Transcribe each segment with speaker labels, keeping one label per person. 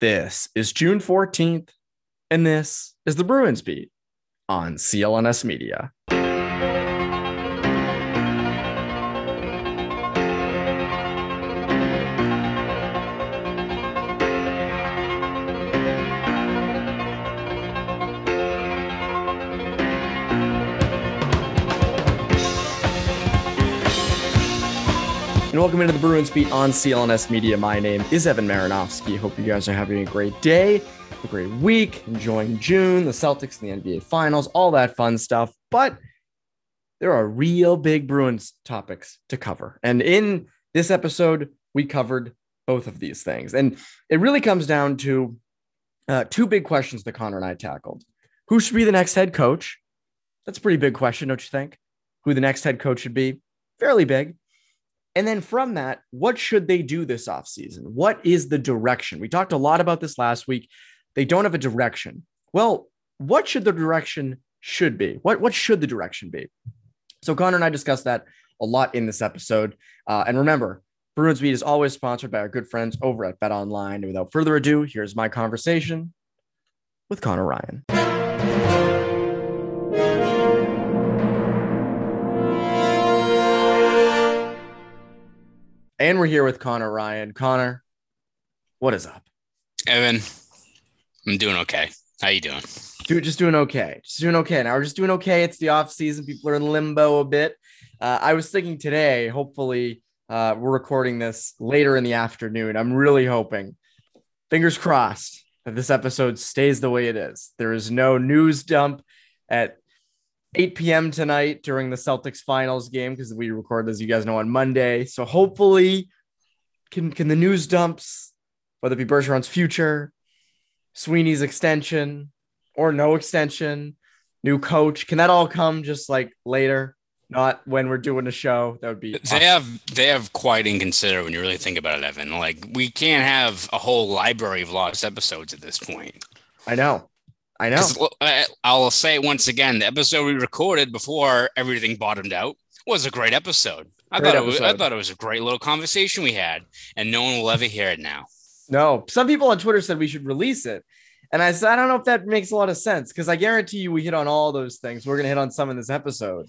Speaker 1: This is June 14th, and this is the Bruins Beat on CLNS Media. And welcome into the Bruins Beat on CLNS Media. My name is Evan Marinofsky. Hope you guys are having a great day, a great week, enjoying June, the Celtics and the NBA Finals, all that fun stuff. But there are real big Bruins topics to cover. And in this episode, we covered both of these things. And it really comes down to uh, two big questions that Conor and I tackled. Who should be the next head coach? That's a pretty big question, don't you think? Who the next head coach should be? Fairly big. And then from that, what should they do this offseason? What is the direction? We talked a lot about this last week. They don't have a direction. Well, what should the direction should be? What, what should the direction be? So Conor and I discussed that a lot in this episode. Uh, and remember, Bruins Beat is always sponsored by our good friends over at Bet Online. And without further ado, here's my conversation with Conor Ryan. And we're here with Conor Ryan. Conor, what is up?
Speaker 2: Evan, I'm doing okay. How you doing?
Speaker 1: Dude, just doing okay. Just doing okay. Now we're just doing okay. It's the off season. People are in limbo a bit. Uh, I was thinking today, hopefully, uh, we're recording this later in the afternoon. I'm really hoping, fingers crossed, that this episode stays the way it is. There is no news dump at 8 p.m. tonight during the Celtics finals game because we record, as you guys know, on Monday. So hopefully, can can the news dumps, whether it be Bergeron's future, Sweeney's extension, or no extension, new coach, can that all come just like later? Not when we're doing a show. That would be.
Speaker 2: They awesome. have they have quite inconsiderate when you really think about it, Evan. Like we can't have a whole library of lost episodes at this point.
Speaker 1: I know. I know.
Speaker 2: I'll say it once again: the episode we recorded before everything bottomed out was a great episode. I great thought episode. it was. I thought it was a great little conversation we had, and no one will ever hear it now.
Speaker 1: No, some people on Twitter said we should release it, and I said I don't know if that makes a lot of sense because I guarantee you we hit on all those things. We're gonna hit on some in this episode.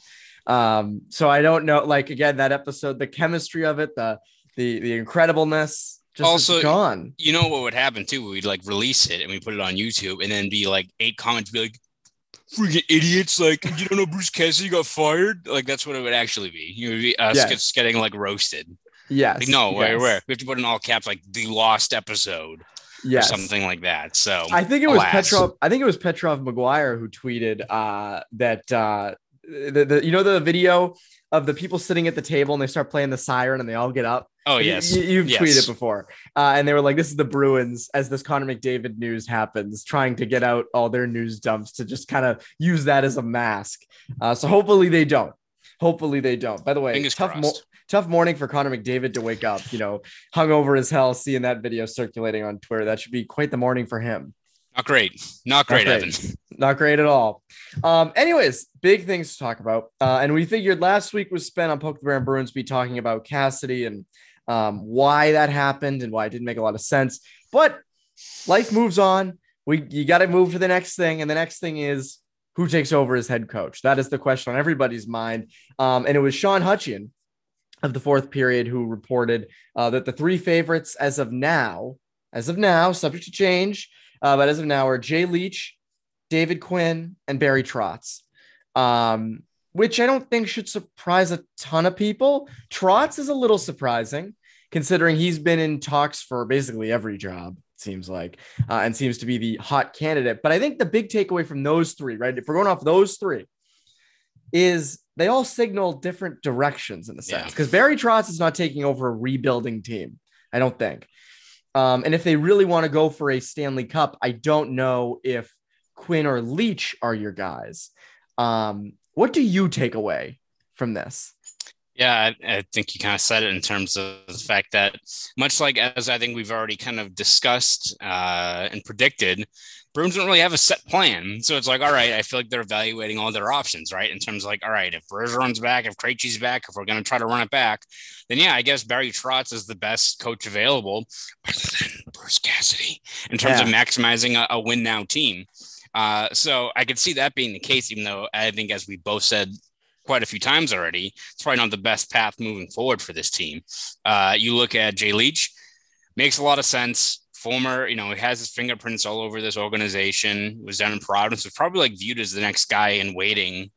Speaker 1: Um, so I don't know. Like again, that episode, the chemistry of it, the the the incredibleness just also gone.
Speaker 2: You know what would happen too? We'd like release it and we put it on YouTube, and then be like eight comments, be like, "Freaking idiots! Like you don't know Bruce Cassidy got fired? Like that's what it would actually be. You would be us yes. getting like roasted.
Speaker 1: Yes.
Speaker 2: Like, no,
Speaker 1: yes.
Speaker 2: where where we have to put in all caps like the lost episode. Yes. Something like that. So
Speaker 1: I think it was alas. Petrov. I think it was Petrov McGuire who tweeted uh, that uh, the, the you know the video of the people sitting at the table and they start playing the siren and they all get up.
Speaker 2: Oh yes,
Speaker 1: you, have
Speaker 2: yes.
Speaker 1: tweeted before, uh, and they were like, "This is the Bruins." As this Connor McDavid news happens, trying to get out all their news dumps to just kind of use that as a mask. Uh, so hopefully they don't. Hopefully they don't. By the way,
Speaker 2: Fingers
Speaker 1: tough,
Speaker 2: mo-
Speaker 1: tough morning for Connor McDavid to wake up. You know, hung over as hell, seeing that video circulating on Twitter. That should be quite the morning for him.
Speaker 2: Not great. Not great, Not great. Evan.
Speaker 1: Not great at all. Um, anyways, big things to talk about. Uh, and we figured last week was spent on Poke the Bear and Bruins be talking about Cassidy and um, why that happened and why it didn't make a lot of sense. But life moves on. We you got to move to the next thing, and the next thing is who takes over as head coach. That is the question on everybody's mind. Um, and it was Sean Hutchian of the fourth period who reported uh, that the three favorites as of now as of now, subject to change, uh, but as of now, are Jay Leach, David Quinn, and Barry Trotz. Um, which I don't think should surprise a ton of people. Trotz is a little surprising considering he's been in talks for basically every job, it seems like, uh, and seems to be the hot candidate. But I think the big takeaway from those three, right? If we're going off those three, is they all signal different directions in a sense because yeah. Barry Trotz is not taking over a rebuilding team, I don't think. Um, and if they really want to go for a Stanley Cup, I don't know if Quinn or Leach are your guys. Um, what do you take away from this?
Speaker 2: Yeah, I, I, think you kind of said it in terms of the fact that, much like as I think we've already kind of discussed uh, and predicted, Bruins don't really have a set plan. So it's like, all right, I feel like they're evaluating all their options, right? In terms of like, all right, if Bergeron's back, if Krejci's back, if we're going to try to run it back, then yeah, I guess Barry Trotz is the best coach available, other than Bruce Cassidy, in terms yeah. of maximizing a, a win now team. Uh, so I could see that being the case, even though I think, as we both said quite a few times already, it's probably not the best path moving forward for this team. Uh, you look at Jay Leach, makes a lot of sense. Former, you know, he has his fingerprints all over this organization. Was down in Providence, was probably like viewed as the next guy in waiting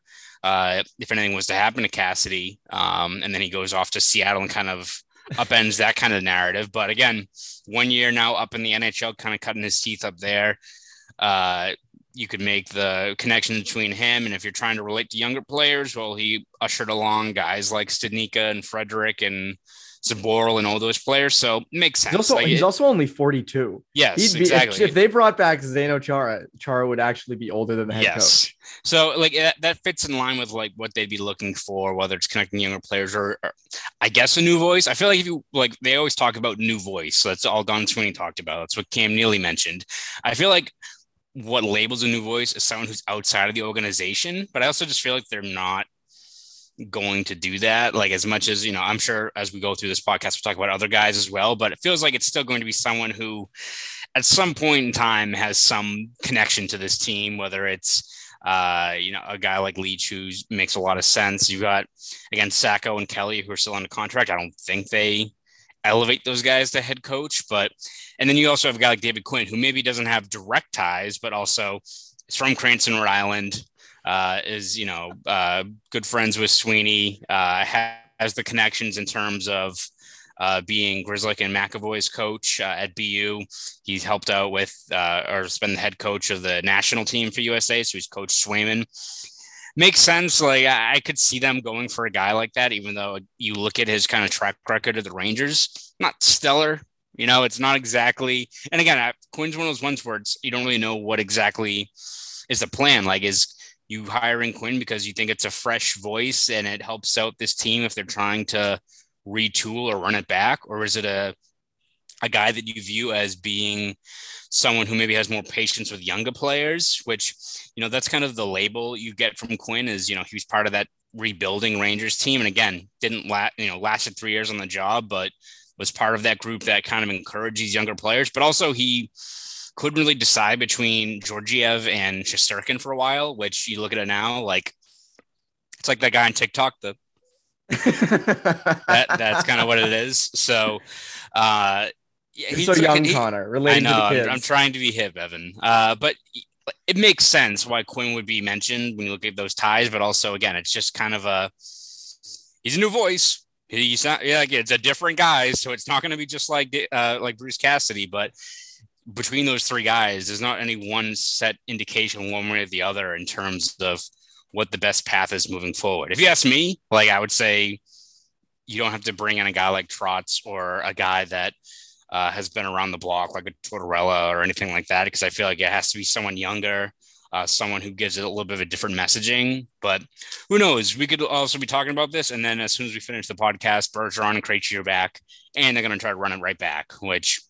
Speaker 2: uh, if anything was to happen to Cassidy. Um, and then he goes off to Seattle and kind of upends that kind of narrative. But again, one year now up in the NHL, kind of cutting his teeth up there. Uh, you could make the connection between him and if you're trying to relate to younger players, well, he ushered along guys like Studnicka and Frederic and Zboril and all those players. So it makes sense.
Speaker 1: He's also,
Speaker 2: like
Speaker 1: he's it, also only 42.
Speaker 2: Yes,
Speaker 1: be,
Speaker 2: exactly.
Speaker 1: If, if, they brought back Zdeno Chara, Chara would actually be older than the head yes. coach.
Speaker 2: So like that, that fits in line with like what they'd be looking for, whether it's connecting younger players or, or, I guess a new voice. I feel like if you like, they always talk about new voice. So that's all Don Sweeney talked about. That's what Cam Neely mentioned. I feel like what labels a new voice is someone who's outside of the organization. But I also just feel like they're not going to do that. Like as much as, you know, I'm sure as we go through this podcast, we'll talk about other guys as well, but it feels like it's still going to be someone who at some point in time has some connection to this team, whether it's uh, you know, a guy like Leach who makes a lot of sense. You've got again Sacco and Kelly who are still on under contract. I don't think they elevate those guys to head coach. But and then you also have a guy like David Quinn who maybe doesn't have direct ties, but also is from Cranston, Rhode Island. Uh, is you know uh, good friends with Sweeney. Uh, has the connections in terms of uh, being Grzelcyk and McAvoy's coach uh, at BU. He's helped out with uh, or has been the head coach of the national team for USA. So he's coached Swayman makes sense. Like I, could see them going for a guy like that, even though you look at his kind of track record of the Rangers, not stellar. You know, it's not exactly. And again, Quinn's one of those ones where it's, you don't really know what exactly is the plan. Like, is you hiring Quinn because you think it's a fresh voice and it helps out this team if they're trying to retool or run it back, or is it a a guy that you view as being someone who maybe has more patience with younger players, which, you know, that's kind of the label you get from Quinn is, you know, he was part of that rebuilding Rangers team. And again, didn't last, you know, lasted three years on the job, but was part of that group that kind of encouraged these younger players. But also he couldn't really decide between Georgiev and Shesterkin for a while, which you look at it now, like it's like that guy on TikTok, the that, that's kind of what it is. So, uh,
Speaker 1: yeah, he's so young, he, Conor. Relating I know.
Speaker 2: I'm, I'm, trying to be hip, Evan. Uh, but it makes sense why Quinn would be mentioned when you look at those ties. But also, again, it's just kind of a he's a new voice. He's not yeah, it's a different guy, so it's not going to be just like uh, like Bruce Cassidy. But between those three guys, there's not any one set indication one way or the other in terms of what the best path is moving forward. If you ask me, like I would say, you don't have to bring in a guy like Trotz or a guy that uh, has been around the block, like a Tortorella or anything like that, because I feel like it has to be someone younger, uh, someone who gives it a little bit of a different messaging. But who knows? We could also be talking about this, and then as soon as we finish the podcast, Bergeron and Krejci are back, and they're going to try to run it right back. Which,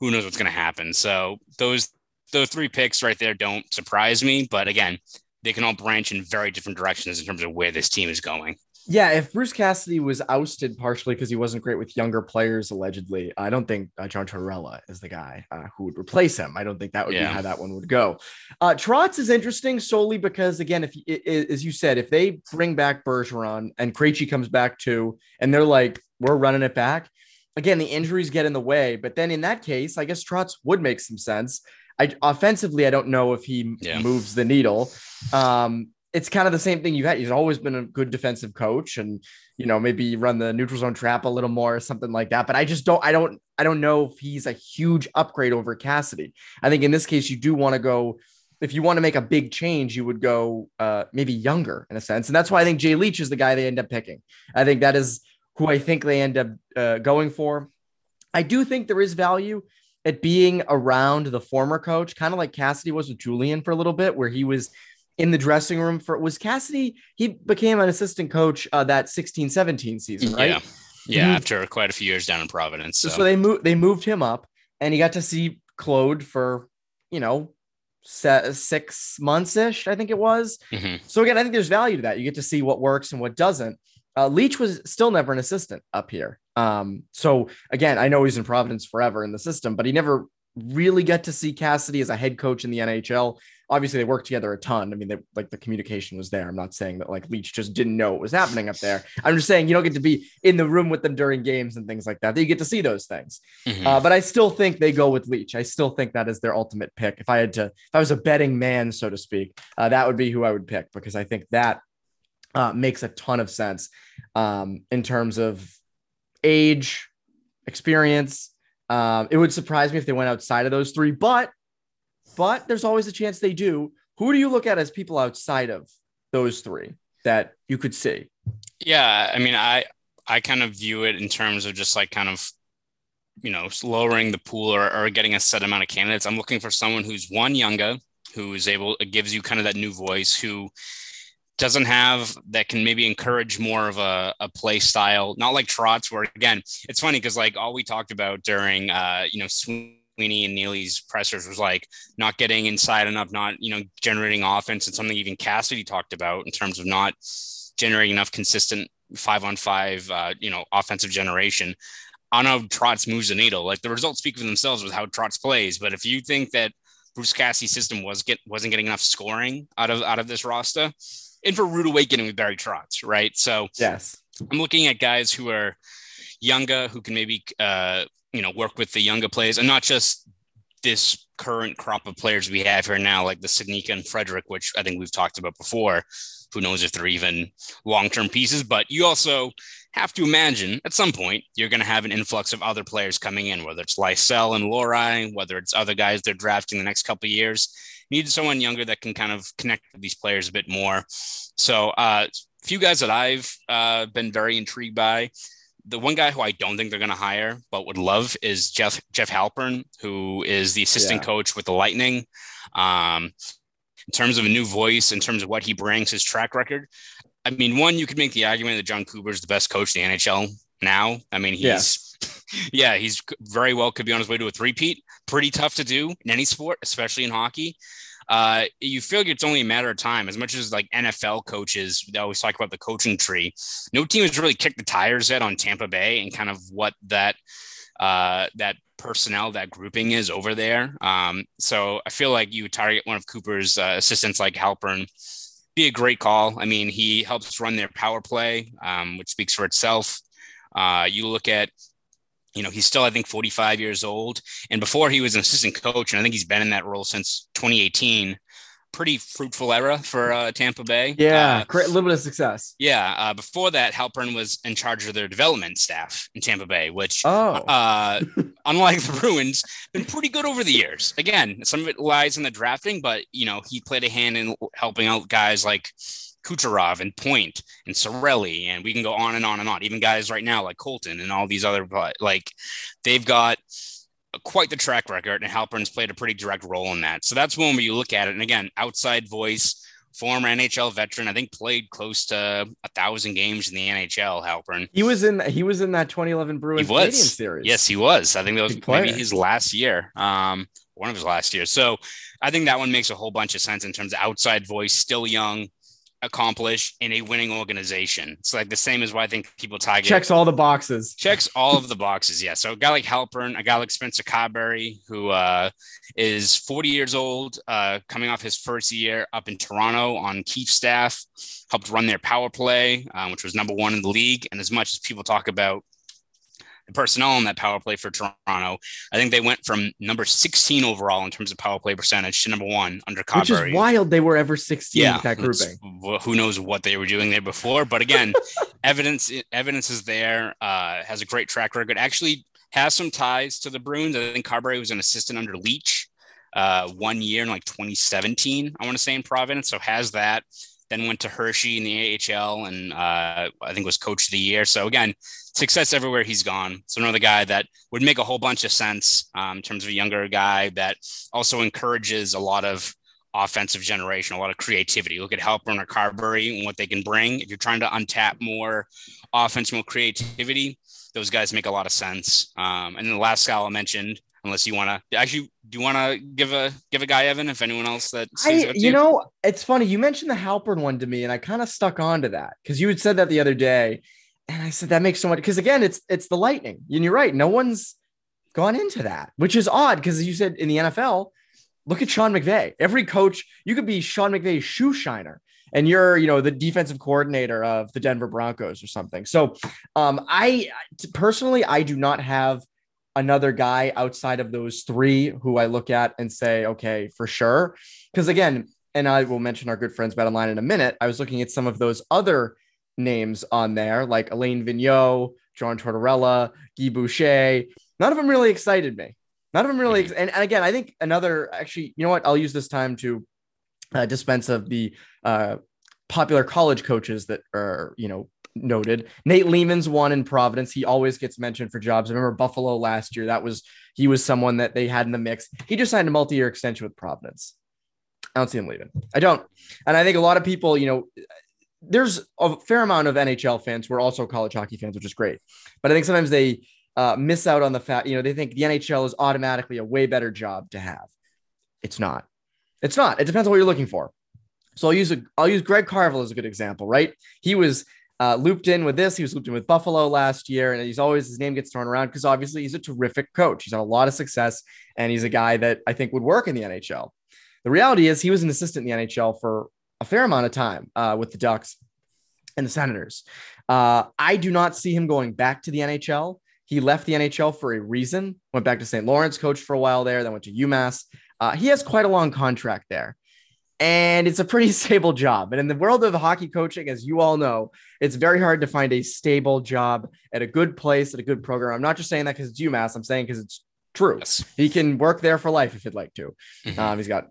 Speaker 2: who knows what's going to happen? So those those three picks right there don't surprise me. But again, they can all branch in very different directions in terms of where this team is going.
Speaker 1: Yeah, if Bruce Cassidy was ousted partially because he wasn't great with younger players, allegedly, I don't think uh, John Tortorella is the guy uh, who would replace him. I don't think that would yeah. be how that one would go. Uh, Trotz is interesting solely because, again, if as you said, if they bring back Bergeron and Krejci comes back too, and they're like, we're running it back, again, the injuries get in the way. But then in that case, I guess Trotz would make some sense. I offensively, I don't know if he yeah. moves the needle. Um, it's kind of the same thing you've had. He's always been a good defensive coach, and you know maybe run the neutral zone trap a little more, or something like that. But I just don't, I don't, I don't know if he's a huge upgrade over Cassidy. I think in this case, you do want to go. If you want to make a big change, you would go uh, maybe younger in a sense, and that's why I think Jay Leach is the guy they end up picking. I think that is who I think they end up uh, going for. I do think there is value at being around the former coach, kind of like Cassidy was with Julien for a little bit, where he was in the dressing room for was Cassidy. He became an assistant coach uh, that 16 17 season, right?
Speaker 2: Yeah. Yeah. After quite a few years down in Providence.
Speaker 1: So. so they moved, they moved him up and he got to see Claude for, you know, six months ish, I think it was. Mm-hmm. So again, I think there's value to that. You get to see what works and what doesn't. Uh, Leach was still never an assistant up here. Um, so again, I know he's in Providence forever in the system, but he never really get to see Cassidy as a head coach in the NHL. Obviously, they worked together a ton. I mean, they, like the communication was there. I'm not saying that like Leach just didn't know what was happening up there. I'm just saying you don't get to be in the room with them during games and things like that. That you get to see those things. Mm-hmm. Uh, but I still think they go with Leach. I still think that is their ultimate pick. If I had to, if I was a betting man, so to speak, uh, that would be who I would pick because I think that uh, makes a ton of sense um, in terms of age, experience. Um, it would surprise me if they went outside of those three, but but there's always a chance they do. Who do you look at as people outside of those three that you could see?
Speaker 2: Yeah, I mean, I I kind of view it in terms of just like kind of you know lowering the pool or, or getting a set amount of candidates. I'm looking for someone who's one younger, who is able, gives you kind of that new voice, who doesn't have that can maybe encourage more of a, a play style, not like Trotz, where again, it's funny because like all we talked about during uh, you know, Sweeney and Neely's pressers was like not getting inside enough, not, you know, generating offense and something even Cassidy talked about in terms of not generating enough consistent five on five, uh, you know, offensive generation. I know Trotz moves the needle. Like the results speak for themselves with how Trotz plays. But if you think that Bruce Cassidy's system was get wasn't getting enough scoring out of out of this roster, and for rude awakening with Barry Trotz, right? So
Speaker 1: yes,
Speaker 2: I'm looking at guys who are younger, who can maybe uh, you know work with the younger players, and not just this current crop of players we have here now, like the Studnicka and Frederic, which I think we've talked about before. Who knows if they're even long-term pieces? But you also have to imagine at some point you're going to have an influx of other players coming in, whether it's Lysell and Lohrei, whether it's other guys they're drafting the next couple of years needed someone younger that can kind of connect with these players a bit more. So, uh, a few guys that I've uh, been very intrigued by. The one guy who I don't think they're going to hire, but would love, is Jeff Jeff Halpern, who is the assistant yeah. coach with the Lightning. Um, in terms of a new voice, in terms of what he brings, his track record. I mean, one, you could make the argument that Jon Cooper is the best coach in the NHL now. I mean, he's yeah, he's very well could be on his way to a three-peat. Pretty tough to do in any sport, especially in hockey. Uh, you feel like it's only a matter of time. As much as like NFL coaches, they always talk about the coaching tree. No team has really kicked the tires yet on Tampa Bay and kind of what that uh, that personnel, that grouping is over there. Um, so I feel like you target one of Cooper's uh, assistants like Halpern. Be a great call. I mean, he helps run their power play, um, which speaks for itself. Uh, you look at you know, he's still, I think, 45 years old. And before he was an assistant coach, and I think he's been in that role since 2018. Pretty fruitful era for uh, Tampa Bay.
Speaker 1: Yeah, uh, a little bit of success.
Speaker 2: Yeah. Uh, before that, Halpern was in charge of their development staff in Tampa Bay, which,
Speaker 1: oh.
Speaker 2: Uh, unlike the Bruins, been pretty good over the years. Again, some of it lies in the drafting, but you know, he played a hand in helping out guys like Kucherov and Point and Cirelli, and we can go on and on and on. Even guys right now like Colton and all these other like they've got quite the track record, and Halpern's played a pretty direct role in that. So that's one where you look at it, and again, outside voice, former NHL veteran. I think played close to a thousand games in the NHL. Halpern.
Speaker 1: He was in he was in that 2011 Bruins Canadian series.
Speaker 2: Yes, he was. I think that was maybe his last year. Um, one of his last years. So I think that one makes a whole bunch of sense in terms of outside voice, still young, accomplish in a winning organization. It's like the same as why I think people target
Speaker 1: checks all the boxes.
Speaker 2: Checks all of the boxes. Yeah. So a guy like Halpern, a guy like Spencer Carbery, who uh, is 40 years old, uh, coming off his first year up in Toronto on Keefe staff, helped run their power play, um, which was number one in the league. And as much as people talk about the personnel on that power play for Toronto. I think they went from number 16 overall in terms of power play percentage to number one under Carbery. Which is
Speaker 1: wild. They were ever 16 yeah, that grouping.
Speaker 2: Who knows what they were doing there before? But again, evidence evidence is there. Uh, has a great track record. Actually, has some ties to the Bruins. I think Carbery was an assistant under Leach uh, one year in like 2017. I want to say in Providence. So has that then went to Hershey in the AHL and uh, I think was coach of the year. So again, success everywhere he's gone. So another guy that would make a whole bunch of sense um, in terms of a younger guy that also encourages a lot of offensive generation, a lot of creativity. Look at Halpern or Carbery and what they can bring. If you're trying to untap more offense, more creativity, those guys make a lot of sense. Um, and then the last guy I mentioned unless you want to actually do you want to give a give a guy evan if anyone else that
Speaker 1: I, you know it's funny you mentioned the halpern one to me and i kind of stuck on to that because you had said that the other day and i said that makes so much because again it's it's the lightning and you're right no one's gone into that which is odd because you said in the nfl look at sean mcvay. Every coach you could be sean mcvay's shoe shiner and you're you know the defensive coordinator of the denver broncos or something. So um i personally i do not have another guy outside of those three who I look at and say, okay, for sure. Because again, and I will mention our good friends Bet Online in a minute. I was looking at some of those other names on there, like Alain Vigneault, John Tortorella, Guy Boucher. None of them really excited me. None of them really. Mm-hmm. and, and again, I think another actually, you know what? I'll use this time to uh, dispense of the uh, popular college coaches that are, you know, noted. Nate Leaman's one in Providence. He always gets mentioned for jobs. I remember Buffalo last year. That was he was someone that they had in the mix. He just signed a multi-year extension with Providence. I don't see him leaving. I don't. And I think a lot of people, you know, there's a fair amount of NHL fans who are also college hockey fans, which is great. But I think sometimes they uh, miss out on the fact, you know, they think the NHL is automatically a way better job to have. It's not. It's not. It depends on what you're looking for. So I'll use a I'll use Greg Carvel as a good example, right? He was uh, looped in with this. He was looped in with Buffalo last year, and he's always his name gets thrown around because obviously he's a terrific coach. He's had a lot of success, and he's a guy that I think would work in the NHL. The reality is, he was an assistant in the NHL for a fair amount of time uh, with the Ducks and the Senators. Uh, I do not see him going back to the NHL. He left the NHL for a reason. Went back to St. Lawrence, coached for a while there, then went to UMass. Uh, he has quite a long contract there and it's a pretty stable job. And in the world of hockey coaching, as you all know, it's very hard to find a stable job at a good place at a good program. I'm not just saying that because it's UMass. I'm saying because it's true. Yes. He can work there for life if he'd like to. Mm-hmm. Um, he's got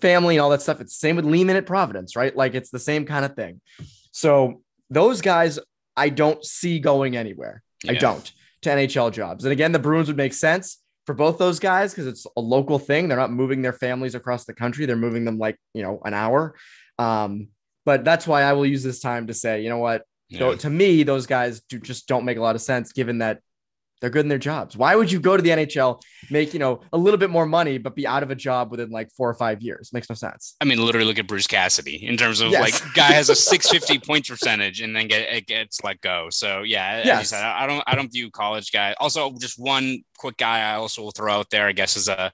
Speaker 1: family and all that stuff. It's the same with Leaman at Providence, right? Like it's the same kind of thing. So those guys, I don't see going anywhere. Yeah. I don't to NHL jobs. And again, the Bruins would make sense for both those guys because it's a local thing. They're not moving their families across the country. They're moving them like, you know, an hour. Um, but that's why I will use this time to say, you know what? Yeah. So to me, those guys do just don't make a lot of sense given that they're good in their jobs. Why would you go to the NHL, make you know a little bit more money, but be out of a job within like four or five years? Makes no sense.
Speaker 2: I mean, literally look at Bruce Cassidy in terms of yes. like guy has a 650 points percentage and then get it gets let go. So yeah, yes. said, I don't I don't view college guy. Also, just one quick guy I also will throw out there, I guess, is a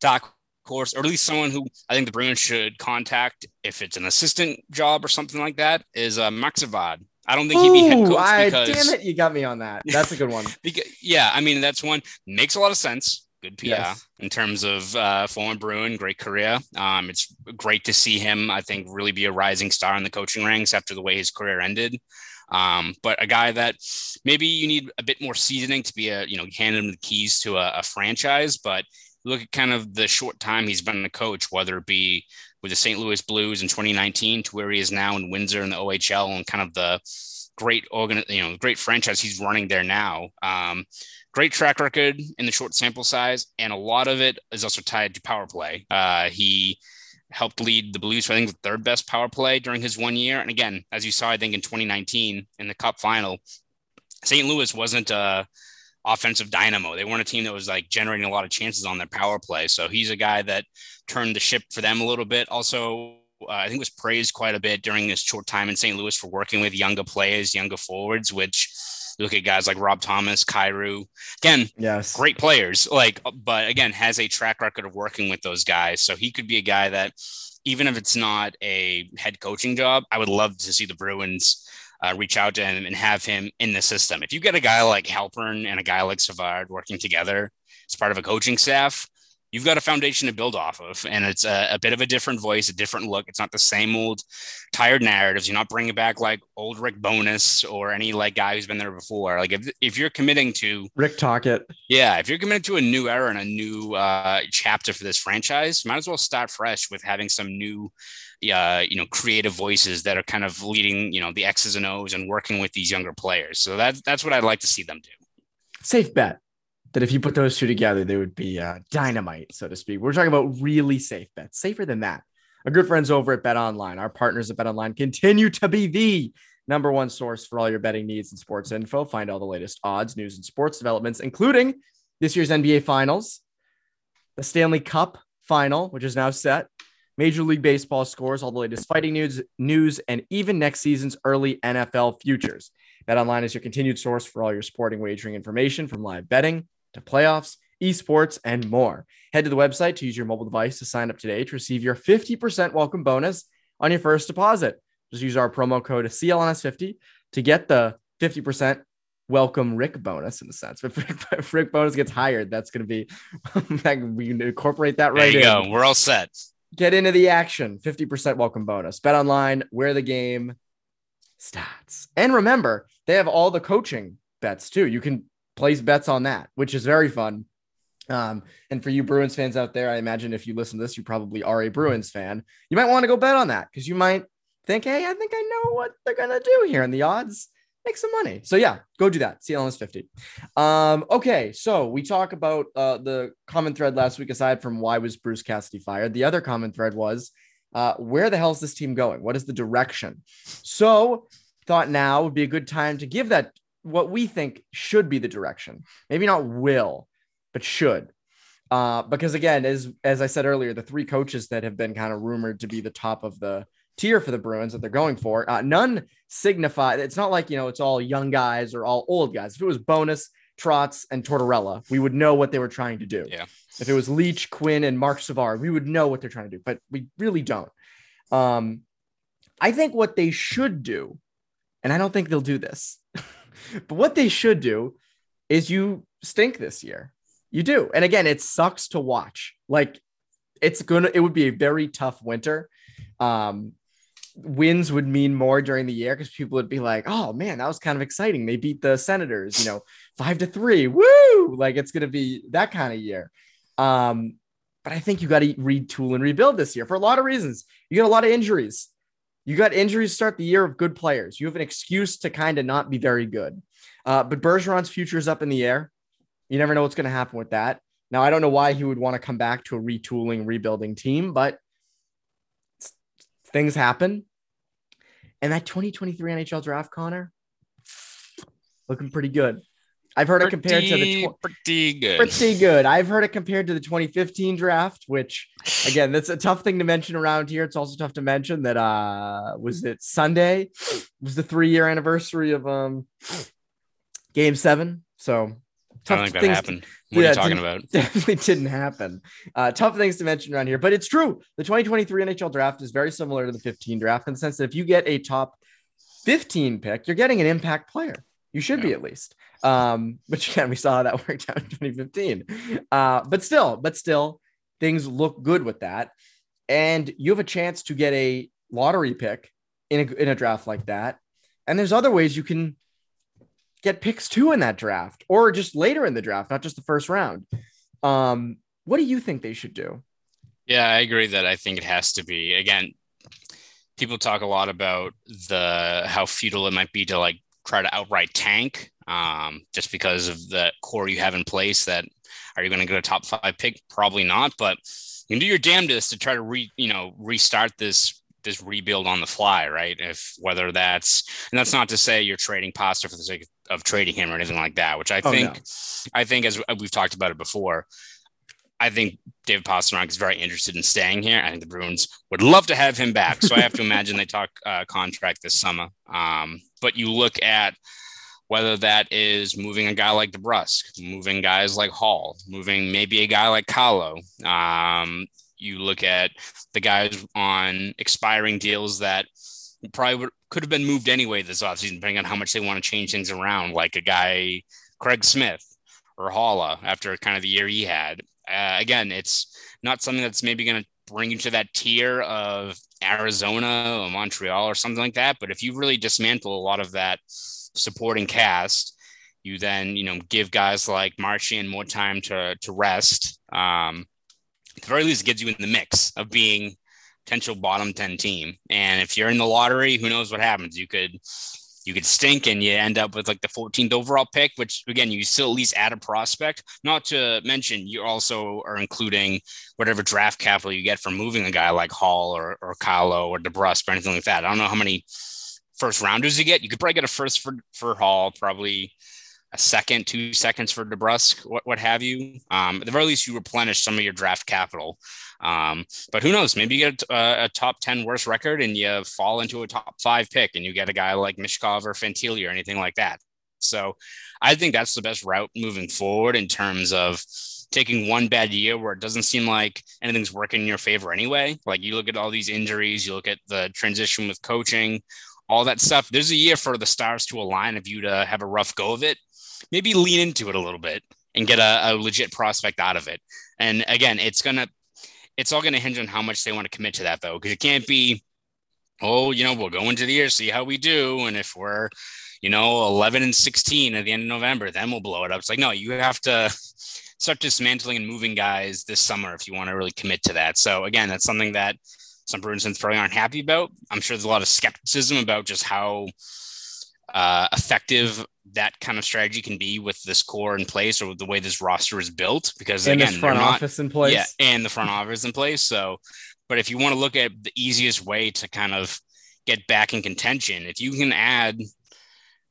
Speaker 2: doc course, or at least someone who I think the Bruins should contact if it's an assistant job or something like that, is uh, Marc Savard. I don't think he'd be head coach I, because
Speaker 1: damn it, you got me on that. That's a good one.
Speaker 2: because, yeah, I mean that's one makes a lot of sense. Good PR yes. in terms of uh, former Bruin, great career. Um, it's great to see him. I think really be a rising star in the coaching ranks after the way his career ended. Um, but a guy that maybe you need a bit more seasoning to be a you know hand him the keys to a, a franchise. But look at kind of the short time he's been a coach, whether it be with the St. Louis Blues in 2019 to where he is now in Windsor in the OHL and kind of the great organ, you know, great franchise he's running there now. Um, great track record in the short sample size, and a lot of it is also tied to power play. Uh, he helped lead the Blues, for, I think, the third best power play during his one year. And again, as you saw, I think in 2019 in the Cup final, St. Louis wasn't a offensive dynamo. They weren't a team that was like generating a lot of chances on their power play. So he's a guy that turned the ship for them a little bit. Also, uh, I think was praised quite a bit during his short time in St. Louis for working with younger players, younger forwards, which look at guys like Rob Thomas, Kyrou. Again,
Speaker 1: yes,
Speaker 2: great players. Like, but again, has a track record of working with those guys. So he could be a guy that, even if it's not a head coaching job, I would love to see the Bruins uh, reach out to him and have him in the system. If you get a guy like Halpern and a guy like Savard working together as part of a coaching staff, you've got a foundation to build off of. And it's a, a, bit of a different voice, a different look. It's not the same old tired narratives. You're not bringing back like old Rick Bowness or any like guy who's been there before. Like if, if you're committing to
Speaker 1: Rick Tocchet.
Speaker 2: Yeah. If you're committed to a new era and a new uh, chapter for this franchise, might as well start fresh with having some new, uh, you know, creative voices that are kind of leading, you know, the X's and O's and working with these younger players. So that's, that's what I'd like to see them do.
Speaker 1: Safe bet that if you put those two together, they would be uh, dynamite, so to speak. We're talking about really safe bets, safer than that. Our good friends over at Bet Online, our partners at Bet Online, continue to be the number one source for all your betting needs and sports info. Find all the latest odds, news, and sports developments, including this year's NBA Finals, the Stanley Cup Final, which is now set, Major League Baseball scores, all the latest fighting news, news, and even next season's early NFL futures. Bet Online is your continued source for all your sporting wagering information from live betting to playoffs, esports, and more. Head to the website to use your mobile device to sign up today to receive your 50% welcome bonus on your first deposit. Just use our promo code CLNS50 to get the 50% welcome Rick Bowness in a sense. If Rick, if Rick bonus gets hired, that's going to be, we can incorporate that right
Speaker 2: there you
Speaker 1: in.
Speaker 2: go. We're all set.
Speaker 1: Get into the action. 50% welcome bonus. Bet online, where the game starts. And remember, they have all the coaching bets too. You can place bets on that, which is very fun. Um, and for you Bruins fans out there, I imagine if you listen to this, you probably are a Bruins fan. You might want to go bet on that because you might think, hey, I think I know what they're gonna do here, and the odds make some money. So yeah, go do that. CLNS 50. Um, okay, so we talk about uh, the common thread last week. Aside from why was Bruce Cassidy fired, the other common thread was uh, where the hell is this team going? What is the direction? So thought now would be a good time to give that what we think should be the direction. Maybe not will, but should. Uh, because again, as as I said earlier, the three coaches that have been kind of rumored to be the top of the tier for the Bruins that they're going for, uh, none signify. It's not like you know it's all young guys or all old guys. If it was Bowness, Trotz, and Tortorella, we would know what they were trying to do.
Speaker 2: Yeah.
Speaker 1: If it was Leach, Quinn, and Marc Savard, we would know what they're trying to do, but we really don't. Um, I think what they should do, and I don't think they'll do this, but what they should do is you stink this year. You do. And again, it sucks to watch. Like it's gonna it would be a very tough winter. Um wins would mean more during the year because people would be like, oh man, that was kind of exciting. They beat the Senators, you know, five to three. Woo! Like it's gonna be that kind of year. Um, but I think you got to retool and rebuild this year for a lot of reasons. You got a lot of injuries. You got injuries start the year of good players. You have an excuse to kind of not be very good. Uh, but Bergeron's future is up in the air. You never know what's going to happen with that. Now, I don't know why he would want to come back to a retooling, rebuilding team, but things happen. And that 2023 NHL draft, Conor, looking pretty good. I've heard pretty, it compared to the
Speaker 2: tw- pretty good.
Speaker 1: Pretty good. I've heard it compared to the 2015 draft, which again, that's a tough thing to mention around here. It's also tough to mention that uh was it Sunday was the three year anniversary of um game seven. So
Speaker 2: tough I don't think that happened. What yeah, are you talking about?
Speaker 1: Definitely didn't happen. Uh, tough things to mention around here, but it's true. The 2023 NHL draft is very similar to the 15 draft in the sense that if you get a top 15 pick, you're getting an impact player. You should yeah. be at least. Um, which again, we saw how that worked out in 2015. Uh, but still, but still, things look good with that. And you have a chance to get a lottery pick in a, in a draft like that. And there's other ways you can get picks two in that draft or just later in the draft, not just the first round. Um, what do you think they should do?
Speaker 2: Yeah, I agree that I think it has to be again. People talk a lot about the how futile it might be to like try to outright tank um, just because of the core you have in place. That are you going to get a top five pick? Probably not, but you can do your damnedest to try to re you know restart this this rebuild on the fly, right? If whether that's and that's not to say you're trading Pasta for the sake of trading him or anything like that, which I oh, think no. I think as we've talked about it before, I think David Pastrnak is very interested in staying here. I think the Bruins would love to have him back. So I have to imagine they talk uh, contract this summer. Um, but you look at whether that is moving a guy like DeBrusk, moving guys like Hall, moving maybe a guy like Carlo. Um, you look at the guys on expiring deals that probably would, could have been moved anyway this offseason, depending on how much they want to change things around, like a guy, Craig Smith or Haula, after kind of the year he had. Uh, again, it's not something that's maybe going to bring you to that tier of Arizona or Montreal or something like that. But if you really dismantle a lot of that supporting cast, you then you know give guys like Marchand more time to to rest. Um, at the very least, it gets you in the mix of being potential bottom ten team. And if you're in the lottery, who knows what happens? You could you could stink and you end up with like the 14th overall pick, which again, you still at least add a prospect. Not to mention, you also are including whatever draft capital you get from moving a guy like Hall or, or Carlo or DeBrusk or anything like that. I don't know how many first rounders you get. You could probably get a first for, for Hall, probably a second, two seconds for DeBrusk, what, what have you. Um, at the very least, you replenish some of your draft capital. Um, but who knows? Maybe you get a, a, top 10 worst record and you fall into a top five pick and you get a guy like Michkov or Fantilli or anything like that. So I think that's the best route moving forward in terms of taking one bad year where it doesn't seem like anything's working in your favor anyway. Like you look at all these injuries, you look at the transition with coaching, all that stuff. There's a year for the stars to align of you to have a rough go of it. Maybe lean into it a little bit and get a, a legit prospect out of it. And again, it's gonna it's all going to hinge on how much they want to commit to that, though, because it can't be, oh, you know, we'll go into the year, see how we do. And if we're, you know, 11 and 16 at the end of November, then we'll blow it up. It's like, no, you have to start dismantling and moving guys this summer if you want to really commit to that. So, again, that's something that some Bruins fans probably aren't happy about. I'm sure there's a lot of skepticism about just how uh, effective that kind of strategy can be with this core in place or with the way this roster is built. Because
Speaker 1: and
Speaker 2: again,
Speaker 1: front
Speaker 2: not,
Speaker 1: office in place,
Speaker 2: yeah, and the front office in place. So, but if you want to look at the easiest way to kind of get back in contention, if you can add,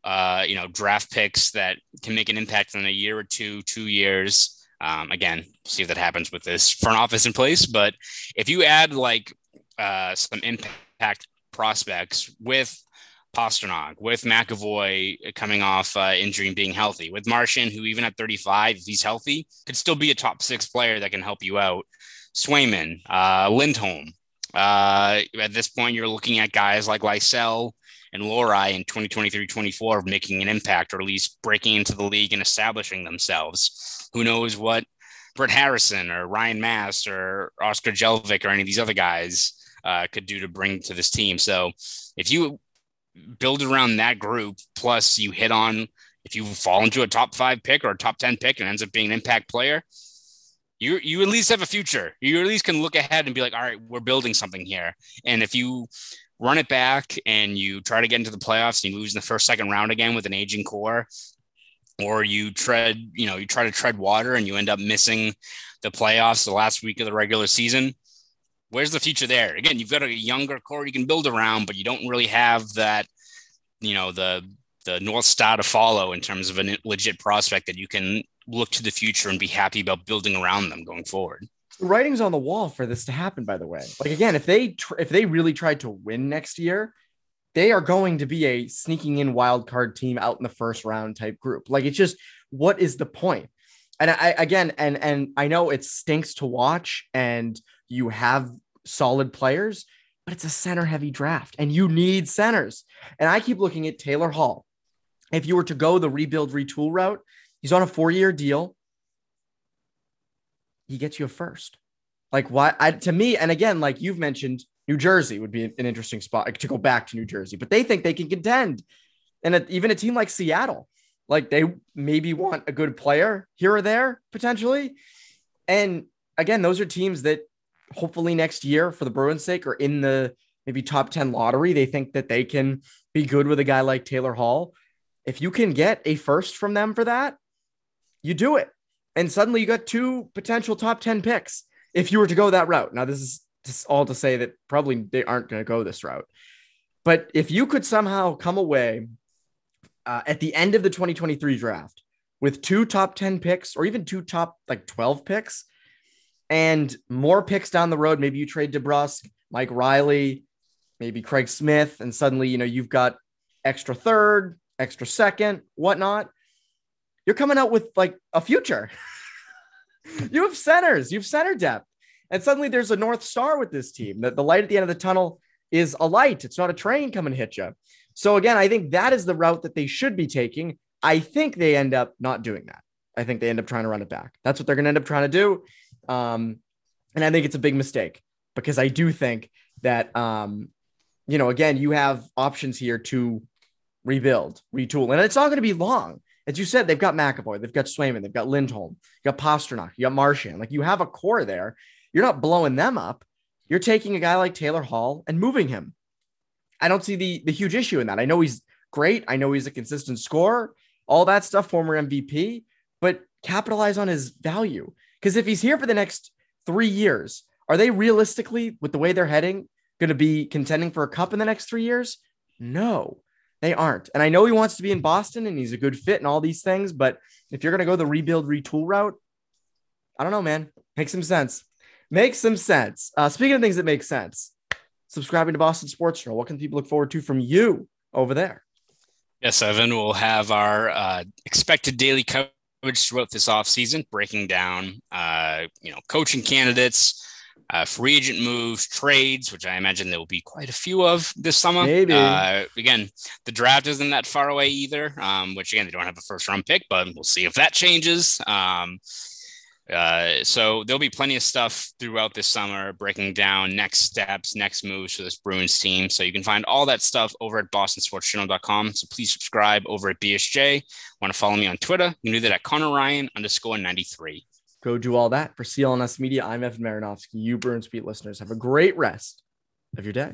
Speaker 2: uh, you know, draft picks that can make an impact in a year or two, two years. Um, again, see if that happens with this front office in place. But if you add like uh, some impact prospects with Pastrnak, with McAvoy coming off uh, injury and being healthy, with Marchand, who even at 35, if he's healthy, could still be a top six player that can help you out. Swayman, uh, Lindholm. Uh, at this point, you're looking at guys like Lysell and Lohrei in 2023-24 making an impact, or at least breaking into the league and establishing themselves. Who knows what Brett Harrison or Ryan Mast or Oskar Jellvik or any of these other guys uh, could do to bring to this team. So if you build around that group. Plus, you hit on if you fall into a top five pick or a top 10 pick and ends up being an impact player, you, you at least have a future. You at least can look ahead and be like, all right, we're building something here. And if you run it back and you try to get into the playoffs and you lose in the first, second round again with an aging core, or you tread, you know, you try to tread water and you end up missing the playoffs the last week of the regular season, where's the future there? Again, you've got a younger core you can build around, but you don't really have that, you know, the the north star to follow in terms of a legit prospect that you can look to the future and be happy about building around them going forward.
Speaker 1: The writing's on the wall for this to happen. By the way, like again, if they tr- if they really tried to win next year, they are going to be a sneaking in wild card team out in the first round type group. Like it's just what is the point? And I again, and and I know it stinks to watch, and you have solid players, but it's a center heavy draft and you need centers. And I keep looking at Taylor Hall. If you were to go the rebuild retool route, he's on a four year deal. He gets you a first. Like, why? I, to me, and again, like you've mentioned, New Jersey would be an interesting spot to go back to New Jersey, but they think they can contend. And a, even a team like Seattle, like they maybe want a good player here or there potentially. And again, those are teams that hopefully next year for the Bruins' sake or in the maybe top 10 lottery, they think that they can be good with a guy like Taylor Hall. If you can get a first from them for that, you do it. And suddenly you got two potential top 10 picks if you were to go that route. Now, this is just all to say that probably they aren't going to go this route. But if you could somehow come away uh, at the end of the 2023 draft with two top 10 picks or even two top like 12 picks, and more picks down the road. Maybe you trade DeBrusk, Mike Reilly, maybe Craig Smith, and suddenly you know you've got extra third, extra second, whatnot. You're coming out with like a future. you have centers, you have center depth, and suddenly there's a north star with this team. That the light at the end of the tunnel is a light. It's not a train coming to hit you. So again, I think that is the route that they should be taking. I think they end up not doing that. I think they end up trying to run it back. That's what they're going to end up trying to do. Um, and I think it's a big mistake because I do think that, um, you know, again, you have options here to rebuild, retool, and it's not going to be long. As you said, they've got McAvoy, they've got Swayman, they've got Lindholm, you got Pastrnak, you got Marchand. Like you have a core there. You're not blowing them up. You're taking a guy like Taylor Hall and moving him. I don't see the the huge issue in that. I know he's great. I know he's a consistent scorer, all that stuff, former MVP, but capitalize on his value. Because if he's here for the next three years, are they realistically, with the way they're heading, going to be contending for a cup in the next three years? No, they aren't. And I know he wants to be in Boston and he's a good fit and all these things, but if you're going to go the rebuild, retool route, I don't know, man. Makes some sense. Makes some sense. Uh, speaking of things that make sense, subscribing to Boston Sports Journal. What can people look forward to from you over there?
Speaker 2: Yes, Evan, we'll have our uh, expected daily coverage throughout this offseason, breaking down, uh, you know, coaching candidates, uh, free agent moves, trades, which I imagine there will be quite a few of this summer.
Speaker 1: Maybe.
Speaker 2: Uh, again, the draft isn't that far away either, um, which again, they don't have a first round pick, but we'll see if that changes. Um, uh, so there'll be plenty of stuff throughout this summer breaking down next steps, next moves for this Bruins team. So you can find all that stuff over at bostonsportsjournal.com. So please subscribe over at BSJ. Want to follow me on Twitter? You can do that at Conor Ryan underscore 93.
Speaker 1: Go do all that for CLNS Media. I'm Evan Marinofsky. You Bruins Beat listeners have a great rest of your day.